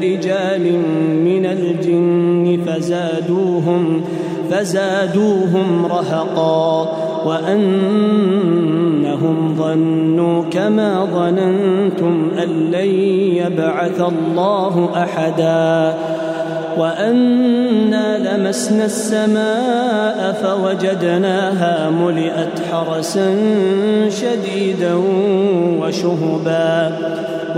برجال من الجن فزادوهم فزادوهم رهقا وأنهم ظنوا كما ظننتم أن لن يبعث الله أحدا وأنا لمسنا السماء فوجدناها ملئت حرسا شديدا وشهبا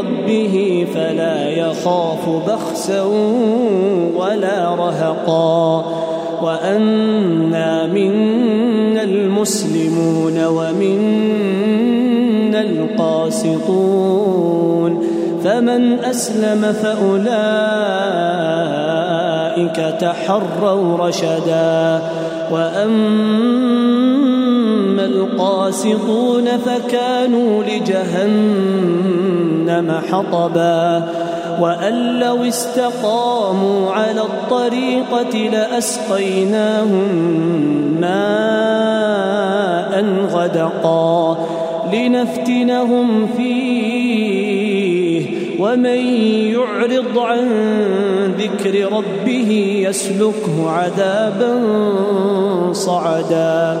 بربه فلا يخاف بخسا ولا رهقا وأنا منا المسلمون ومنا القاسطون فمن أسلم فأولئك تحروا رشدا وأما القاسطون فكانوا لجهنم حطبا وأن لو استقاموا على الطريقة لأسقيناهم ماء غدقا لنفتنهم فيه. ومن يعرض عن ذكر ربه يسلكه عذابا صعدا.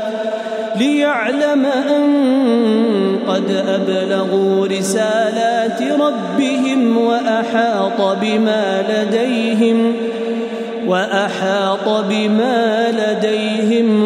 ليعلم أن قد أبلغوا رسالات ربهم وأحاط بما لديهم وأحاط بما لديهم